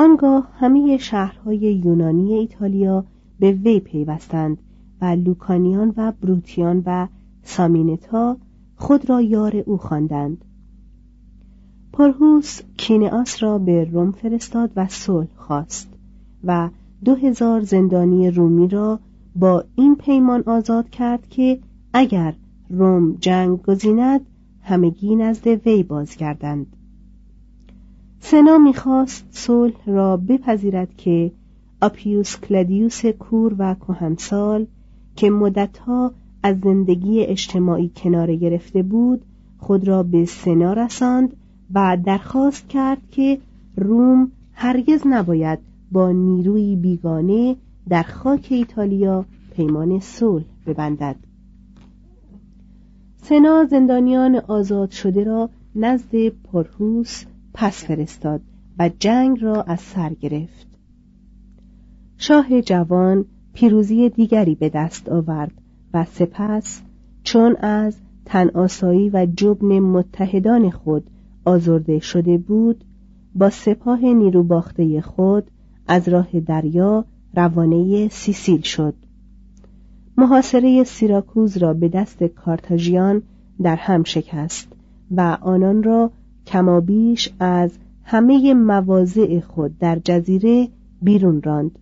آنگاه همه شهرهای یونانی ایتالیا به وی پیوستند و لوکانیان و بروتیان و سامینتا خود را یار او خواندند. پرهوس کینئاس را به روم فرستاد و صلح خواست و دو هزار زندانی رومی را با این پیمان آزاد کرد که اگر روم جنگ گزیند همگی نزد وی بازگردند سنا می‌خواست صلح را بپذیرد که آپیوس کلادیوس کور و کهنسال که مدتها از زندگی اجتماعی کناره گرفته بود خود را به سنا رساند و درخواست کرد که روم هرگز نباید با نیروی بیگانه در خاک ایتالیا پیمان صلح ببندد. سنا زندانیان آزاد شده را نزد پرهوس پس فرستاد و جنگ را از سر گرفت. شاه جوان پیروزی دیگری به دست آورد و سپس چون از تن آسایی و جبن متحدان خود آزرده شده بود با سپاه نیرو باخته خود از راه دریا روانه سیسیل شد. محاصره سیراکوز را به دست کارتاژیان در هم شکست و آنان را کمابیش از همه مواضع خود در جزیره بیرون راند.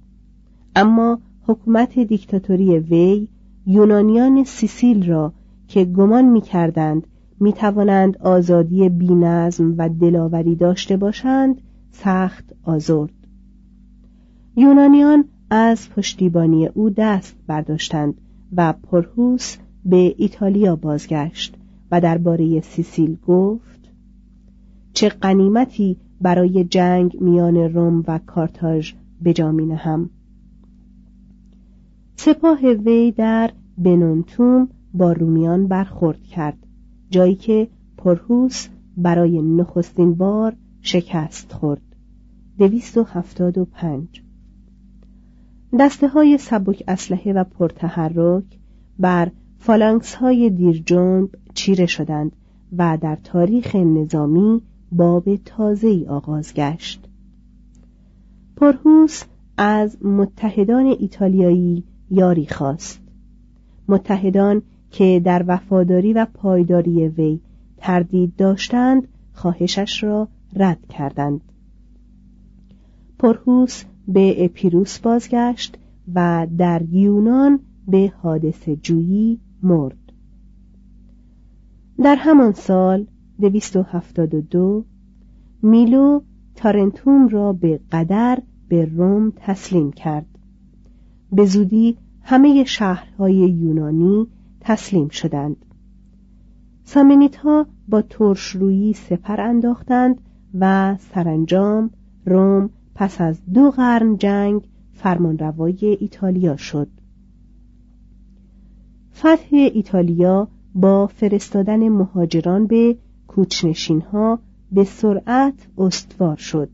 اما حکومت دیکتاتوری وی یونانیان سیسیل را که گمان می کردند می توانند آزادی بینظم و دلاوری داشته باشند سخت آزرد. یونانیان از پشتیبانی او دست برداشتند و پرهوس به ایتالیا بازگشت و درباره سیسیل گفت چه قنیمتی برای جنگ میان روم و کارتاژ به جا هم سپاه وی در بنونتوم با رومیان برخورد کرد جایی که پرهوس برای نخستین بار شکست خورد. دویست و هفتاد و پنج. دسته های سبک اسلحه و پرتحرک بر فالانکس های دیرجنب چیره شدند و در تاریخ نظامی باب تازه‌ای آغاز گشت. پرهوس از متحدان ایتالیایی یاری خواست. متحدان که در وفاداری و پایداری وی تردید داشتند خواهشش را رد کردند. پرهوس به اپیروس بازگشت و در یونان به حادث جویی مرد. در همان سال 272 میلو تارنتوم را به قدر به روم تسلیم کرد. به زودی همه شهرهای یونانی تسلیم شدند. سامنیت ها با ترشرویی سپر انداختند و سرانجام روم پس از دو قرن جنگ فرمانروای ایتالیا شد. فتح ایتالیا با فرستادن مهاجران به کوچنشین ها به سرعت استوار شد.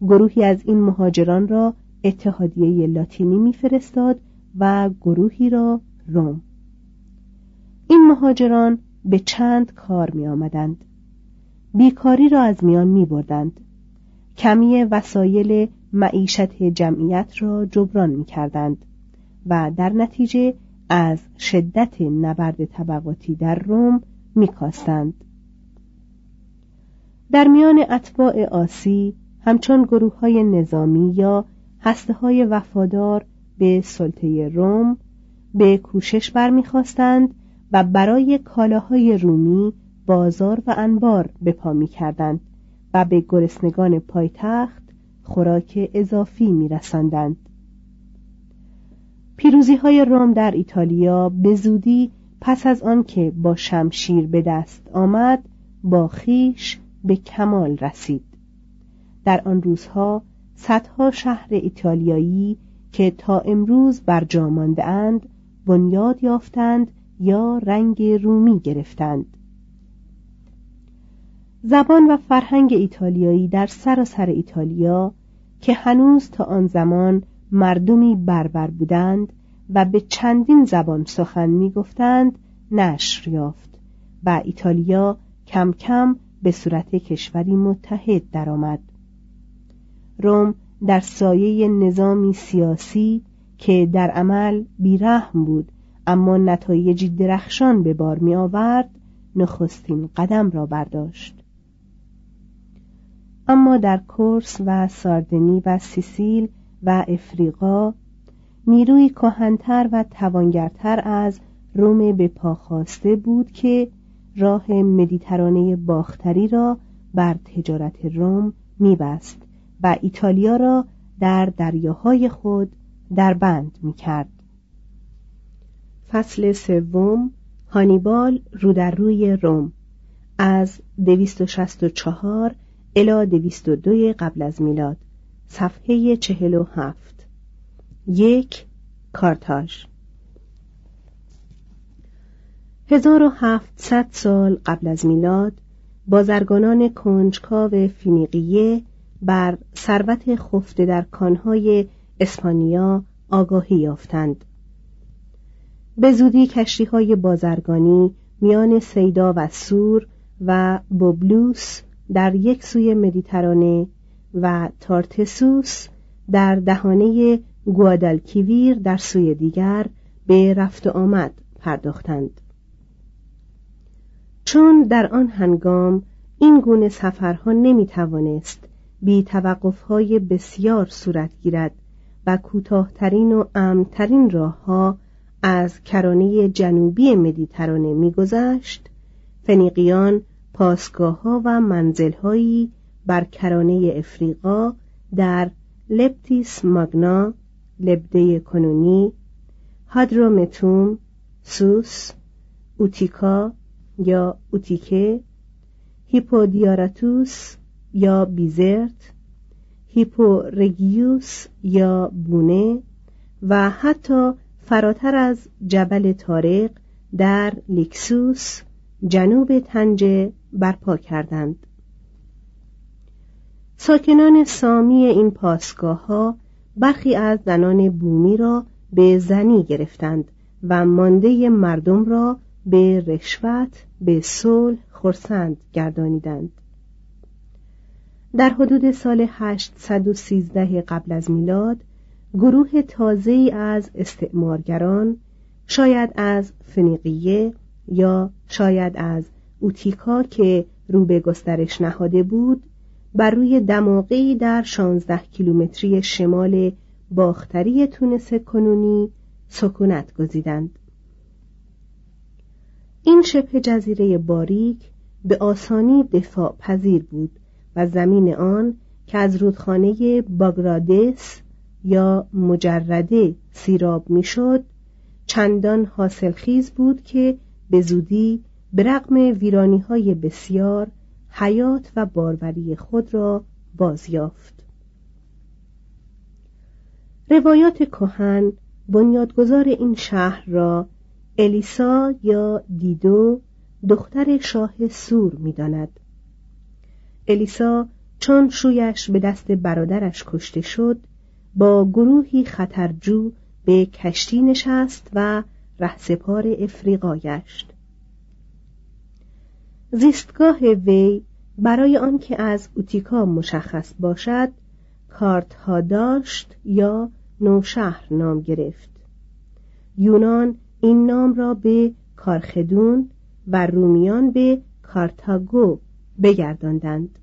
گروهی از این مهاجران را اتحادیه لاتینی میفرستاد و گروهی را روم. این مهاجران به چند کار می آمدند بیکاری را از میان می بردند کمی وسایل معیشت جمعیت را جبران می کردند و در نتیجه از شدت نبرد طبقاتی در روم میکاستند در میان اتباع آسی همچون گروه های نظامی یا هسته های وفادار به سلطه روم به کوشش برمیخواستند و برای کالاهای رومی بازار و انبار به پا می کردند و به گرسنگان پایتخت خوراک اضافی می رسندند. پیروزی های روم در ایتالیا به زودی پس از آنکه با شمشیر به دست آمد با خیش به کمال رسید. در آن روزها صدها شهر ایتالیایی که تا امروز بر جا اند بنیاد یافتند یا رنگ رومی گرفتند. زبان و فرهنگ ایتالیایی در سراسر ایتالیا که هنوز تا آن زمان مردمی بربر بودند و به چندین زبان سخن می گفتند نشر یافت و ایتالیا کم کم به صورت کشوری متحد درآمد. روم در سایه نظامی سیاسی که در عمل بیرحم بود اما نتایجی درخشان به بار می آورد نخستین قدم را برداشت اما در کورس و ساردنی و سیسیل و افریقا نیروی کهنتر و توانگرتر از روم به پاخواسته بود که راه مدیترانه باختری را بر تجارت روم میبست و ایتالیا را در دریاهای خود در بند می کرد. فصل سوم هانیبال رو در روی روم. از 264 الی 202 قبل از میلاد. صفحه 47 یک کارتاژ. 1700 سال قبل از میلاد بازرگانان کنجکاو فینیقیه بر ثروت خفته در کانهای اسپانیا آگاهی یافتند. به زودی کشتی های بازرگانی میان سیدا و سور و بوبلوس در یک سوی مدیترانه و تارتسوس در دهانه گوادالکیویر در سوی دیگر به رفت آمد پرداختند. چون در آن هنگام این گونه سفرها نمی توانست بی توقفهای بسیار صورت گیرد و کوتاهترین و امترین راهها از کرانه جنوبی مدیترانه میگذشت فنیقیان پاسگاه ها و منزلهایی بر کرانه افریقا در لپتیس ماگنا لبده کنونی هادرومتوم سوس اوتیکا یا اوتیکه هیپودیاراتوس یا بیزرت هیپورگیوس یا بونه و حتی فراتر از جبل تارق در لیکسوس جنوب تنجه برپا کردند. ساکنان سامی این پاسگاه ها برخی از زنان بومی را به زنی گرفتند و مانده مردم را به رشوت به صلح خرسند گردانیدند. در حدود سال 813 قبل از میلاد گروه تازه از استعمارگران شاید از فنیقیه یا شاید از اوتیکا که رو به گسترش نهاده بود بر روی دماغی در 16 کیلومتری شمال باختری تونس کنونی سکونت گزیدند. این شبه جزیره باریک به آسانی دفاع پذیر بود و زمین آن که از رودخانه باگرادس یا مجرده سیراب می‌شد چندان حاصلخیز بود که به زودی به ویرانی های بسیار حیات و باروری خود را بازیافت. روایات کهن بنیادگذار این شهر را الیسا یا دیدو دختر شاه سور می‌داند. الیسا چون شویش به دست برادرش کشته شد با گروهی خطرجو به کشتی نشست و رهسپار افریقا گشت. زیستگاه وی برای آنکه از اوتیکا مشخص باشد کارت ها داشت یا نوشهر نام گرفت. یونان این نام را به کارخدون و رومیان به کارتاگو بگرداندند.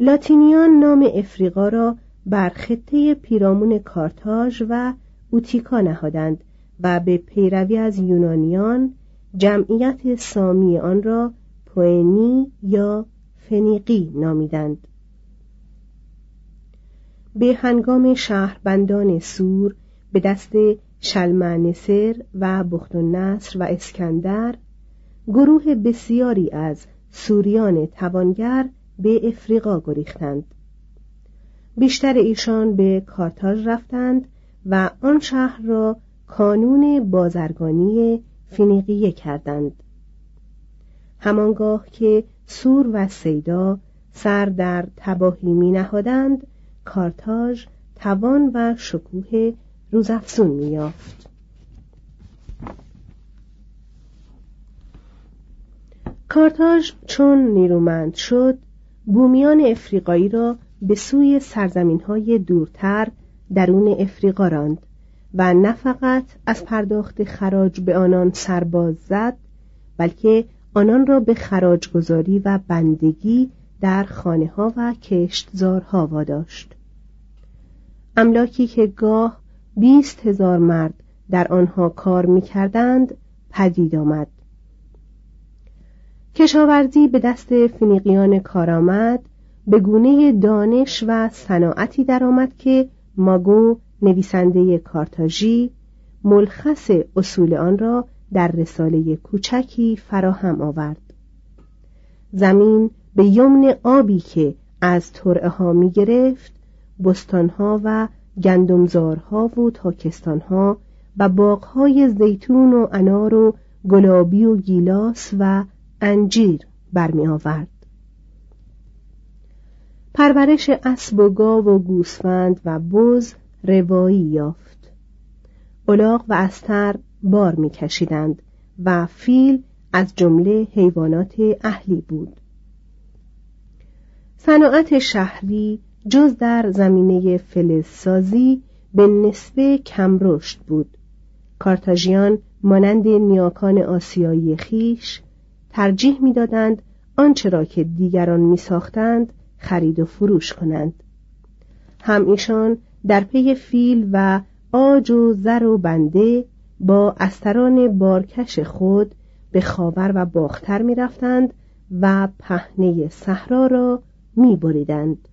لاتینیان نام افریقا را بر خطه پیرامون کارتاژ و اوتیکا نهادند و به پیروی از یونانیان جمعیت سامی آن را پوئنی یا فنیقی نامیدند. به هنگام شهربندان سور به دست شلمنسر و بخت نصر و اسکندر گروه بسیاری از سوریان توانگر به افریقا گریختند. بیشتر ایشان به کارتاژ رفتند و آن شهر را کانون بازرگانی فینیقیه کردند. همانگاه که سور و سیدا سر در تباهی می نهادند کارتاژ توان و شکوه روزافزون می یافت. کارتاژ چون نیرومند شد بومیان افریقایی را به سوی سرزمین های دورتر درون افریقا راند و نه فقط از پرداخت خراج به آنان سرباز زد بلکه آنان را به خراج گذاری و بندگی در خانه ها و کشتزارها واداشت املاکی که گاه بیست هزار مرد در آنها کار می‌کردند پدید آمد. کشاورزی به دست فینیقیان کارآمد به گونه دانش و صناعتی درآمد که ماگو نویسنده کارتاژی ملخص اصول آن را در رساله کوچکی فراهم آورد. زمین به یمن آبی که از ترعه ها می گرفت بستانها و گندمزارها و تاکستانها و باغهای زیتون و انار و گلابی و گیلاس و انجیر برمی آورد. پرورش اسب و گاو و گوسفند و بز روایی یافت الاغ و استر بار میکشیدند و فیل از جمله حیوانات اهلی بود صناعت شهری جز در زمینه فلزسازی به نسبه کم رشد بود کارتاژیان مانند نیاکان آسیایی خیش ترجیح می‌دادند آنچه را که دیگران میساختند خرید و فروش کنند هم ایشان در پی فیل و آج و زر و بنده با استران بارکش خود به خاور و باختر می رفتند و پهنه صحرا را می بریدند.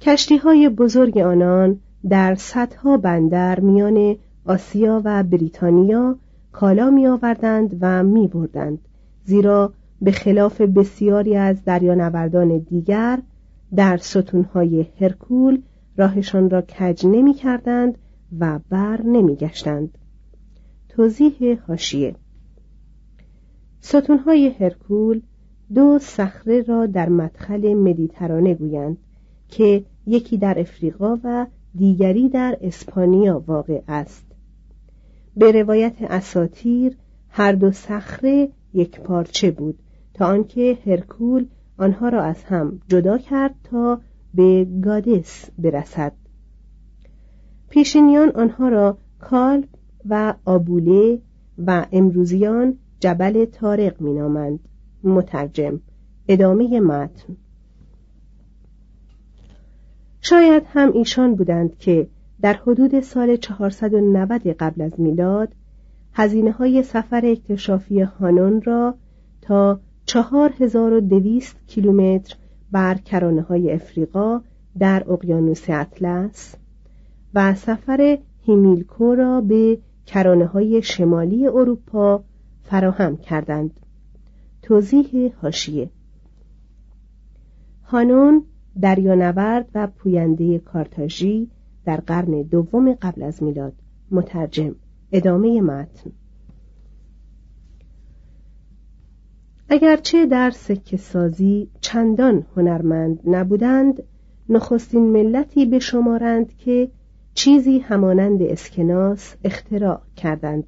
کشتی های بزرگ آنان در صدها بندر میان آسیا و بریتانیا کالا می آوردند و می بردند زیرا به خلاف بسیاری از دریانوردان دیگر در ستونهای هرکول راهشان را کج نمی کردند و بر نمی گشتند. توضیح هاشیه ستونهای هرکول دو صخره را در مدخل مدیترانه گویند که یکی در افریقا و دیگری در اسپانیا واقع است. به روایت اساتیر هر دو صخره یک پارچه بود تا آنکه هرکول آنها را از هم جدا کرد تا به گادس برسد. پیشینیان آنها را کالب و آبوله و امروزیان جبل تارق مینامند. مترجم ادامه متن. شاید هم ایشان بودند که در حدود سال 490 قبل از میلاد هزینه های سفر اکتشافی هانون را تا 4200 کیلومتر بر کرانه های افریقا در اقیانوس اطلس و سفر هیمیلکو را به کرانه های شمالی اروپا فراهم کردند. توضیح هاشیه هانون دریانورد و پوینده کارتاژی در قرن دوم قبل از میلاد. مترجم ادامه متن. اگرچه در سکه سازی چندان هنرمند نبودند نخستین ملتی به شمارند که چیزی همانند اسکناس اختراع کردند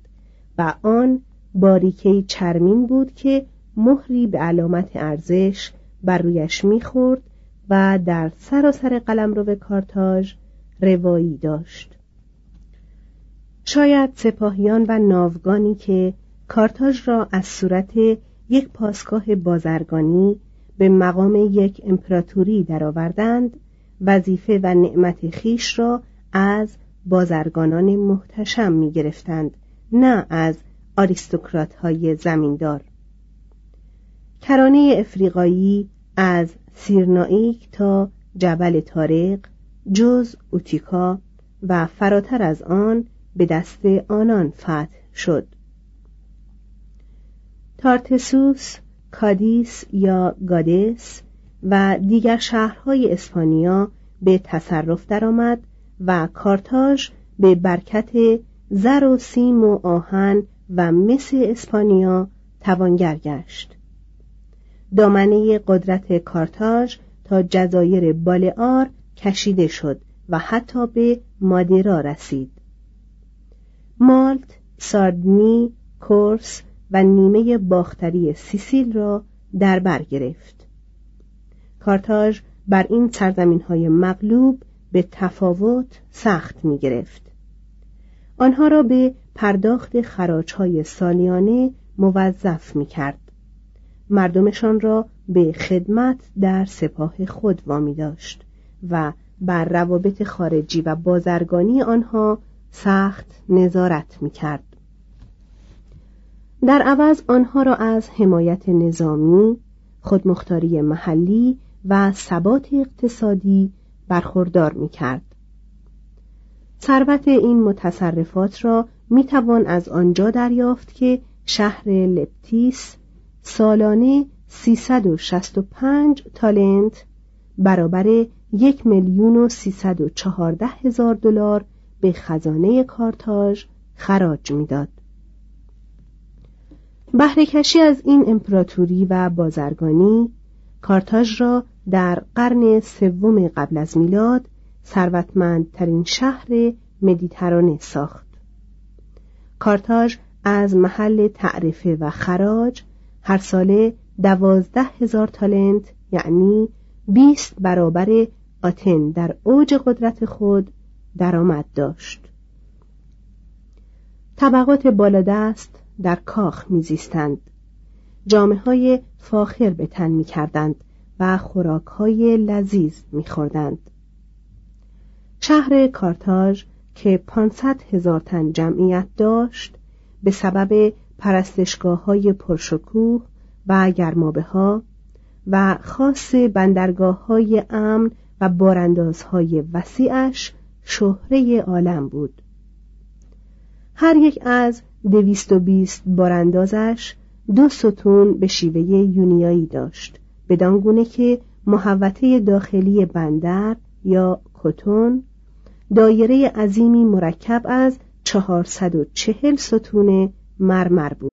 و آن باریکه چرمین بود که مهری به علامت ارزش بر رویش می‌خورد و در سراسر قلمرو کارتاژ روایی داشت. شاید سپاهیان و ناوگانی که کارتاژ را از صورت یک پاسگاه بازرگانی به مقام یک امپراتوری درآوردند وظیفه و نعمت خیش را از بازرگانان محتشم می گرفتند نه از آریستوکرات های زمیندار. کرانه افریقایی از سیرنائیک تا جبل تارق جز اوتیکا و فراتر از آن به دست آنان فتح شد. تارتسوس کادیس یا گادس و دیگر شهرهای اسپانیا به تصرف درآمد و کارتاژ به برکت زر و سیم و آهن و مس اسپانیا توانگر گشت. دامنه قدرت کارتاژ تا جزایر بالعار کشیده شد و حتی به مادرا رسید. مالت، ساردنی، کورس و نیمه باختری سیسیل را در بر گرفت. کارتاژ بر این سرزمین های مغلوب به تفاوت سخت می گرفت آنها را به پرداخت خراج های سالیانه موظف می کرد مردمشان را به خدمت در سپاه خود وامی داشت و بر روابط خارجی و بازرگانی آنها سخت نظارت می کرد. در عوض آنها را از حمایت نظامی، خودمختاری محلی و ثبات اقتصادی برخوردار می کرد. ثروت این متصرفات را می توان از آنجا دریافت که شهر لپتیس سالانه 365 تالنت برابر یک میلیون و سیصد و چهارده هزار دلار به خزانه کارتاژ خراج می‌داد. بهرهکشی از این امپراتوری و بازرگانی کارتاژ را در قرن سوم قبل از میلاد ثروتمندترین شهر مدیترانه ساخت. کارتاژ از محل تعرفه و خراج هر ساله دوازده هزار تالنت یعنی بیست برابر آتن در اوج قدرت خود درآمد داشت طبقات بالادست در کاخ میزیستند جامعه های فاخر به تن می کردند و خوراک های لذیذ می خوردند. شهر کارتاژ که 500 هزار تن جمعیت داشت به سبب پرستشگاه های پرشکوه و گرمابه ها و خاص بندرگاه های امن و باراندازهای وسیعش شهره عالم بود. هر یک از دویست و بیست باراندازش دو ستون به شیوه یونیایی داشت بدانگونه که محوطه داخلی بندر یا کتون دایره عظیمی مرکب از چهارصد و چهل ستون مرمر بود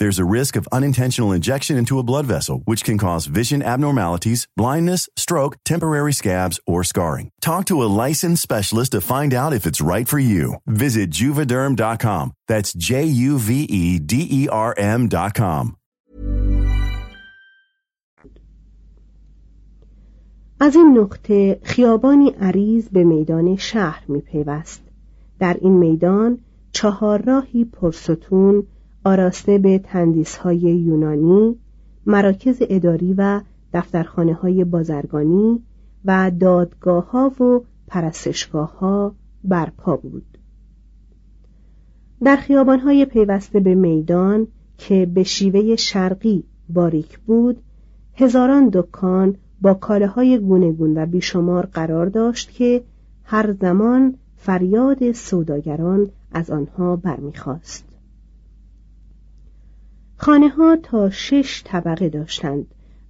There's a risk of unintentional injection into a blood vessel, which can cause vision abnormalities, blindness, stroke, temporary scabs, or scarring. Talk to a licensed specialist to find out if it's right for you. Visit juvederm.com. That's J U V E D E R M.com. از این نقطه خیابانی عریض به میدان شهر می پیوست. در این میدان چهار راهی پرستون آراسته به تندیس های یونانی، مراکز اداری و دفترخانه های بازرگانی و دادگاه ها و پرستشگاه ها برپا بود. در خیابان های پیوسته به میدان که به شیوه شرقی باریک بود، هزاران دکان با کالاهای گونگون و بیشمار قرار داشت که هر زمان فریاد سوداگران از آنها برمیخواست. خانه ها تا شش طبقه داشتند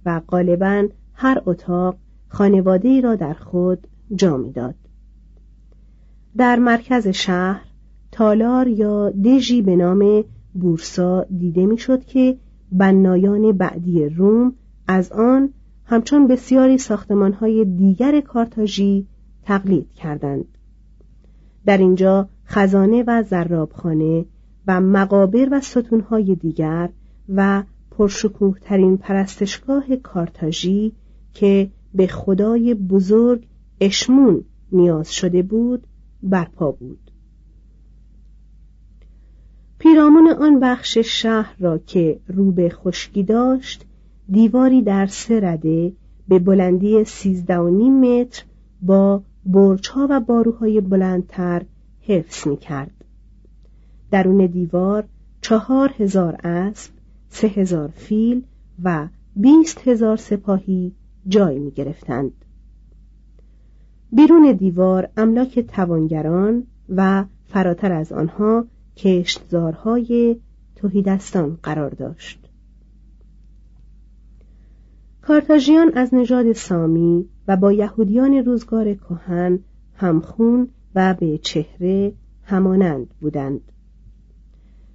و غالبا هر اتاق خانواده ای را در خود جا می‌داد. در مرکز شهر تالار یا دژی به نام بورسا دیده می‌شد که بنایان بعدی روم از آن همچون بسیاری ساختمانهای دیگر کارتاژی تقلید کردند در اینجا خزانه و زرابخانه و مقابر و ستونهای دیگر و پرشکوه ترین پرستشگاه کارتاژی که به خدای بزرگ اشمون نیاز شده بود برپا بود پیرامون آن بخش شهر را که رو به خشکی داشت دیواری در سه رده به بلندی سیزده و نیم متر با برجها و باروهای بلندتر حفظ می کرد. درون دیوار چهار هزار اسب، سه هزار فیل و بیست هزار سپاهی جای می گرفتند. بیرون دیوار املاک توانگران و فراتر از آنها کشتزارهای توهیدستان قرار داشت. کارتاژیان از نژاد سامی و با یهودیان روزگار کهن همخون و به چهره همانند بودند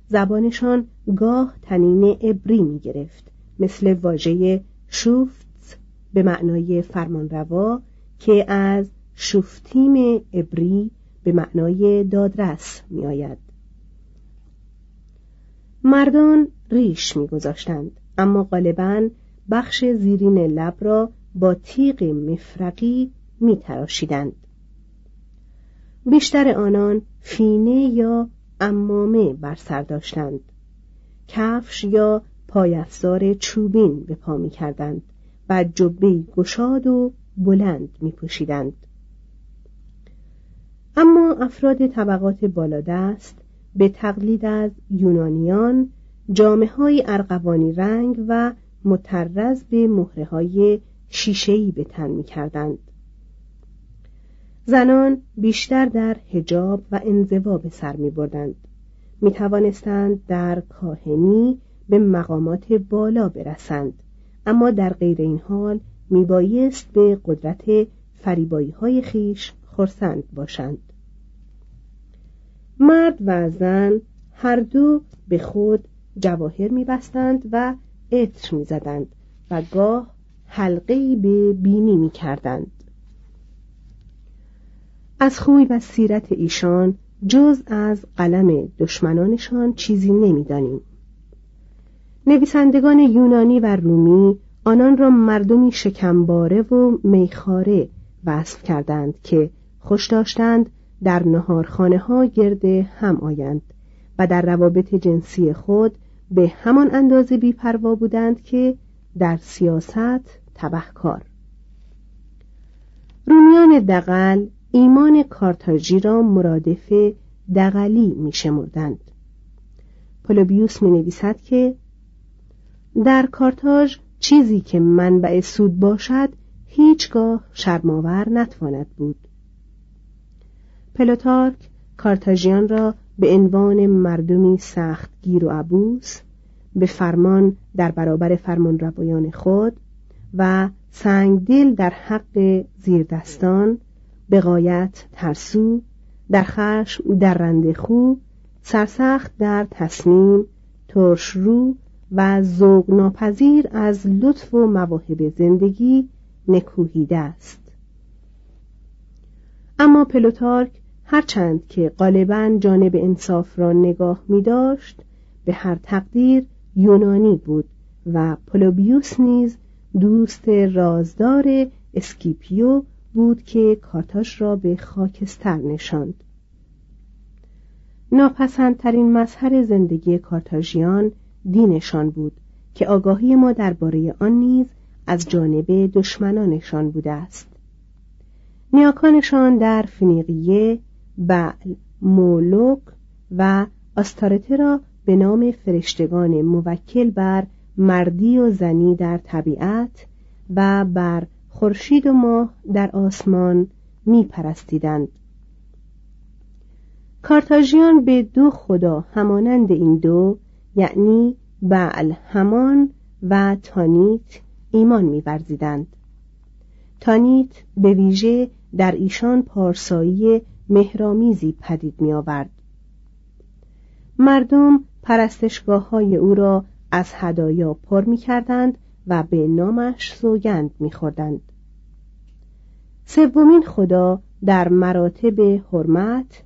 زبانشان گاه تنین ابری می گرفت مثل واژه شوفت به معنای فرمانروا که از شوفتیم ابری به معنای دادرس می آید. مردان ریش میگذاشتند اما غالبا بخش زیرین لب را با تیغ مفرقی می تراشیدند. بیشتر آنان فینه یا امامه بر سر داشتند کفش یا پایافزار چوبین به پا می کردند و جبه گشاد و بلند می پوشیدند. اما افراد طبقات بالادست به تقلید از یونانیان جامعه های ارغوانی رنگ و مترز به مهره های شیشهی به تن می کردند. زنان بیشتر در هجاب و انزوا به سر می بردند. می توانستند در کاهنی به مقامات بالا برسند اما در غیر این حال می بایست به قدرت فریبایی های خیش خرسند باشند مرد و زن هر دو به خود جواهر می بستند و عطر می زدند و گاه حلقه به بینی می کردند. از خوی و سیرت ایشان جز از قلم دشمنانشان چیزی نمی‌دانیم. نویسندگان یونانی و رومی آنان را مردمی شکمباره و میخاره وصف کردند که خوش داشتند در نهارخانه ها گرد هم آیند و در روابط جنسی خود به همان اندازه بیپروا بودند که در سیاست تبهکار رومیان دقل ایمان کارتاژی را مرادف دقلی می شمردند. پولوبیوس می نویسد که در کارتاژ چیزی که منبع سود باشد هیچگاه شرماور نتواند بود پلوتارک کارتاژیان را به عنوان مردمی سخت گیر و عبوس به فرمان در برابر فرمان خود و سنگدل در حق زیردستان بقایت ترسو در خشم در رنده خو سرسخت در تصمیم ترش رو و ذوق ناپذیر از لطف و مواهب زندگی نکوهیده است. اما پلوتارک هرچند که غالبا جانب انصاف را نگاه می داشت به هر تقدیر یونانی بود و پولوبیوس نیز دوست رازدار اسکیپیو بود که کارتاژ را به خاکستر نشاند. ناپسندترین مظهر زندگی کارتاژیان دینشان بود که آگاهی ما درباره آن نیز از جانب دشمنانشان بوده است. نیاکانشان در فنیقیه بعل مولوک و آستارته را به نام فرشتگان موکل بر مردی و زنی در طبیعت و بر خورشید و ماه در آسمان می پرستیدند. کارتاژیان به دو خدا همانند این دو یعنی بعل همان و تانیت ایمان می‌ورزیدند. تانیت به ویژه در ایشان پارسایی مهرامیزی پدید می آورد. مردم پرستشگاه های او را از هدایا پر می کردند و به نامش سوگند می خوردند. سومین خدا در مراتب حرمت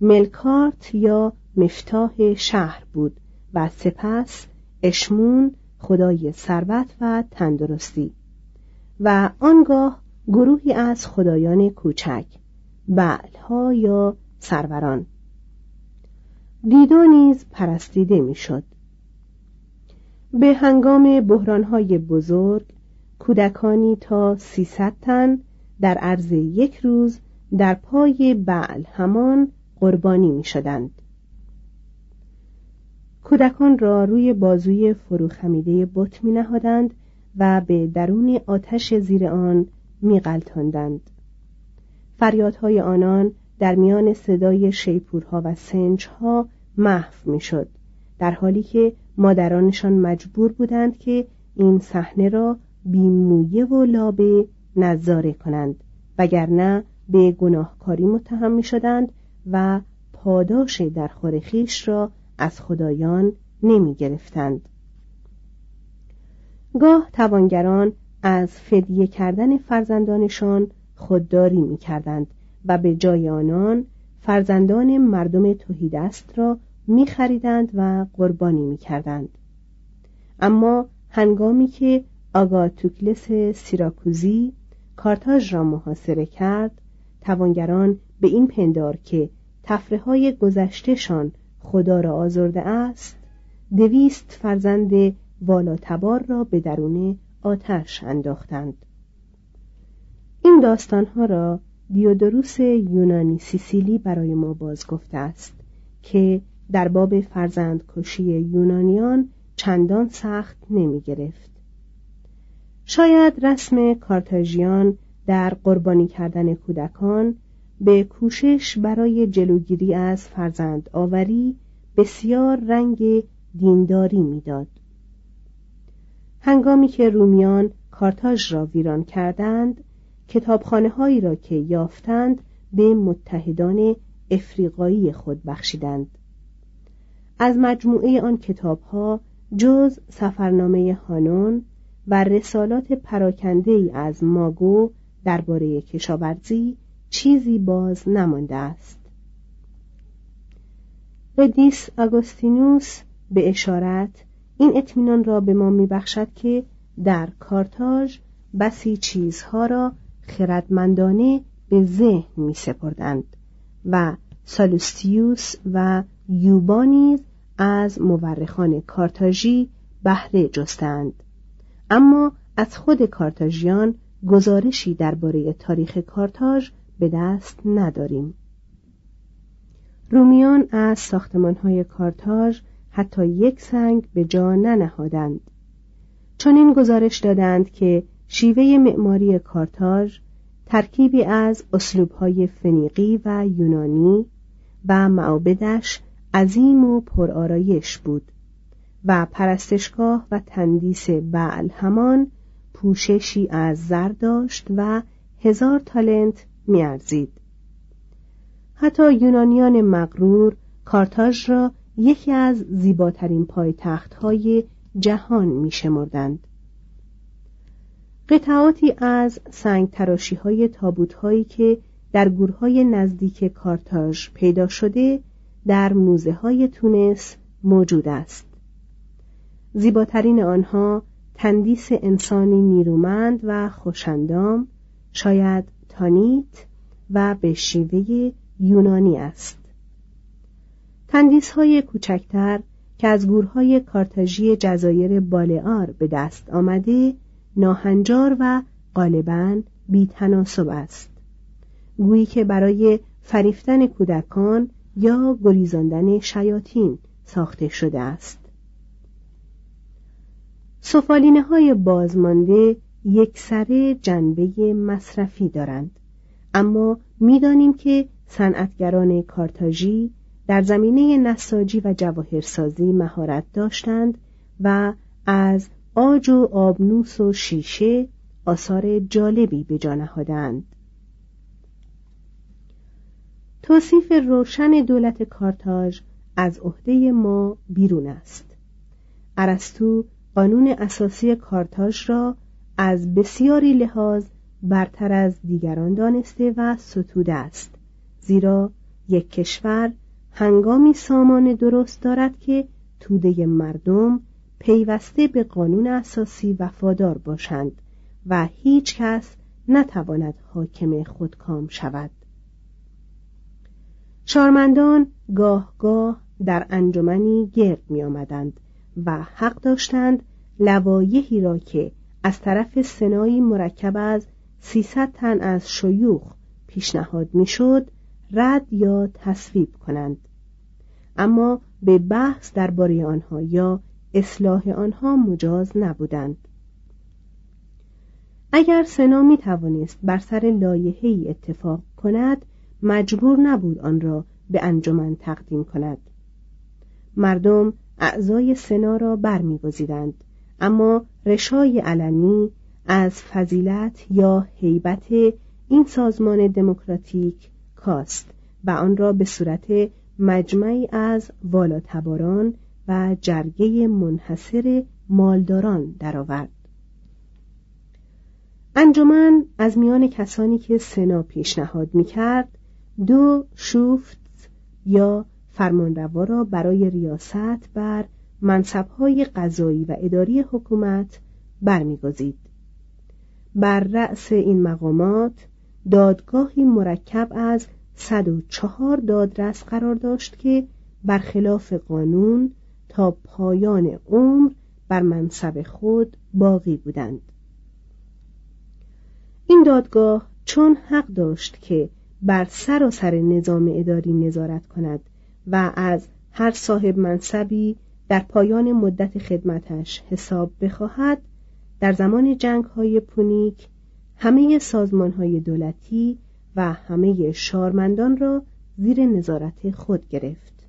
ملکارت یا مفتاح شهر بود و سپس اشمون خدای ثروت و تندرستی. و آنگاه گروهی از خدایان کوچک بعلها یا سروران. دیدو نیز پرستیده می‌شد. به هنگام بحرانهای بزرگ کودکانی تا سیصد تن در عرض یک روز در پای بعل همان قربانی می شدند. کودکان را روی بازوی فروخمیده بت می نهادند و به درون آتش زیر آن می غلطاندند. فریادهای آنان در میان صدای شیپورها و سنجها محو می‌شد در حالی که مادرانشان مجبور بودند که این صحنه را بیمویه و لابه نظاره کنند وگرنه به گناهکاری متهم می شدند و پاداش در خورخیش را از خدایان نمی گرفتند. گاه توانگران از فدیه کردن فرزندانشان خودداری می کردند و به جای آنان فرزندان مردم توهیدست را می خریدند و قربانی می کردند. اما هنگامی که آگاتوکلس سیراکوزی کارتاژ را محاصره کرد توانگران به این پندار که تفره گذشتهشان خدا را آزرده است دویست فرزند والاتبار را به درون آتش انداختند این داستانها را دیودروس یونانی سیسیلی برای ما باز گفته است که در باب فرزند کشی یونانیان چندان سخت نمی گرفت. شاید رسم کارتاژیان در قربانی کردن کودکان به کوشش برای جلوگیری از فرزند آوری بسیار رنگ دینداری می‌داد. هنگامی که رومیان کارتاژ را ویران کردند کتابخانه هایی را که یافتند به متحدان افریقایی خود بخشیدند از مجموعه آن کتاب ها جز سفرنامه هانون و رسالات پراکنده ای از ماگو درباره کشاورزی چیزی باز نمانده است. قدیس آگوستینوس به اشارت این اطمینان را به ما میبخشد که در کارتاژ بسی چیزها را خردمندانه به ذهن می سپردند و سالوستیوس و یوبا نیز از مورخان کارتاژی بهره جستند. اما از خود کارتاژیان گزارشی درباره تاریخ کارتاژ به دست نداریم. رومیان از ساختمانهای کارتاژ حتی یک سنگ به جا ننهادند. چون این گزارش دادند که شیوه معماری کارتاژ ترکیبی از اسلوبهای فنیقی و یونانی و معابدش عظیم و پرآرایش بود و پرستشگاه و تندیس بعل همان پوششی از زر داشت و هزار تالنت میارزید. حتی یونانیان مغرور کارتاژ را یکی از زیباترین پایتختهای جهان میشمردند. قطعاتی از سنگ تراشی های تابوت هایی که در گورهای نزدیک کارتاژ پیدا شده در موزه های تونس موجود است. زیباترین آنها تندیس انسانی نیرومند و خوشندام شاید تانیت و به شیوه یونانی است. تندیس های کوچکتر که از گورهای کارتاژی جزایر بالعار به دست آمده ناهنجار و غالبا بیتناسب است. گویی که برای فریفتن کودکان یا گریزاندن شیاطین ساخته شده است. سفالینه های بازمانده یک سره جنبه مصرفی دارند اما می‌دانیم که صنعتگران کارتاژی در زمینه نساجی و جواهرسازی مهارت داشتند و از آج و آبنوس و شیشه آثار جالبی به جا نهادند توصیف روشن دولت کارتاژ از عهده ما بیرون است. ارسطو قانون اساسی کارتاژ را از بسیاری لحاظ برتر از دیگران دانسته و ستوده است زیرا یک کشور هنگامی سامان درست دارد که توده مردم پیوسته به قانون اساسی وفادار باشند و هیچ کس نتواند حاکم خودکام شود. شارمندان گاه گاه در انجمنی گرد می آمدند و حق داشتند لوایحی را که از طرف سنایی مرکب از سیصد تن از شیوخ پیشنهاد می‌شد رد یا تصویب کنند. اما به بحث درباره آنها یا اصلاح آنها مجاز نبودند. اگر سنا می توانست بر سر لایحه‌ای اتفاق کند مجبور نبود آن را به انجمن تقدیم کند مردم اعضای سنا را برمیگزیدند اما رشای علنی از فضیلت یا هیبت این سازمان دموکراتیک کاست و آن را به صورت مجمعی از والاتباران و جرگه منحصر مالداران درآورد. انجمن از میان کسانی که سنا پیشنهاد می‌کرد دو شوفت یا فرمانروا را برای ریاست بر منصبهای قضایی و اداری حکومت برمیگزید. بر رأس این مقامات دادگاهی مرکب از 104 دادرس قرار داشت که برخلاف قانون تا پایان عمر بر منصب خود باقی بودند. این دادگاه چون حق داشت که بر سراسر نظام اداری نظارت کند و از هر صاحب منصبی در پایان مدت خدمتش حساب بخواهد. در زمان جنگ های پونیک همه سازمان های دولتی و همه شارمندان را زیر نظارت خود گرفت.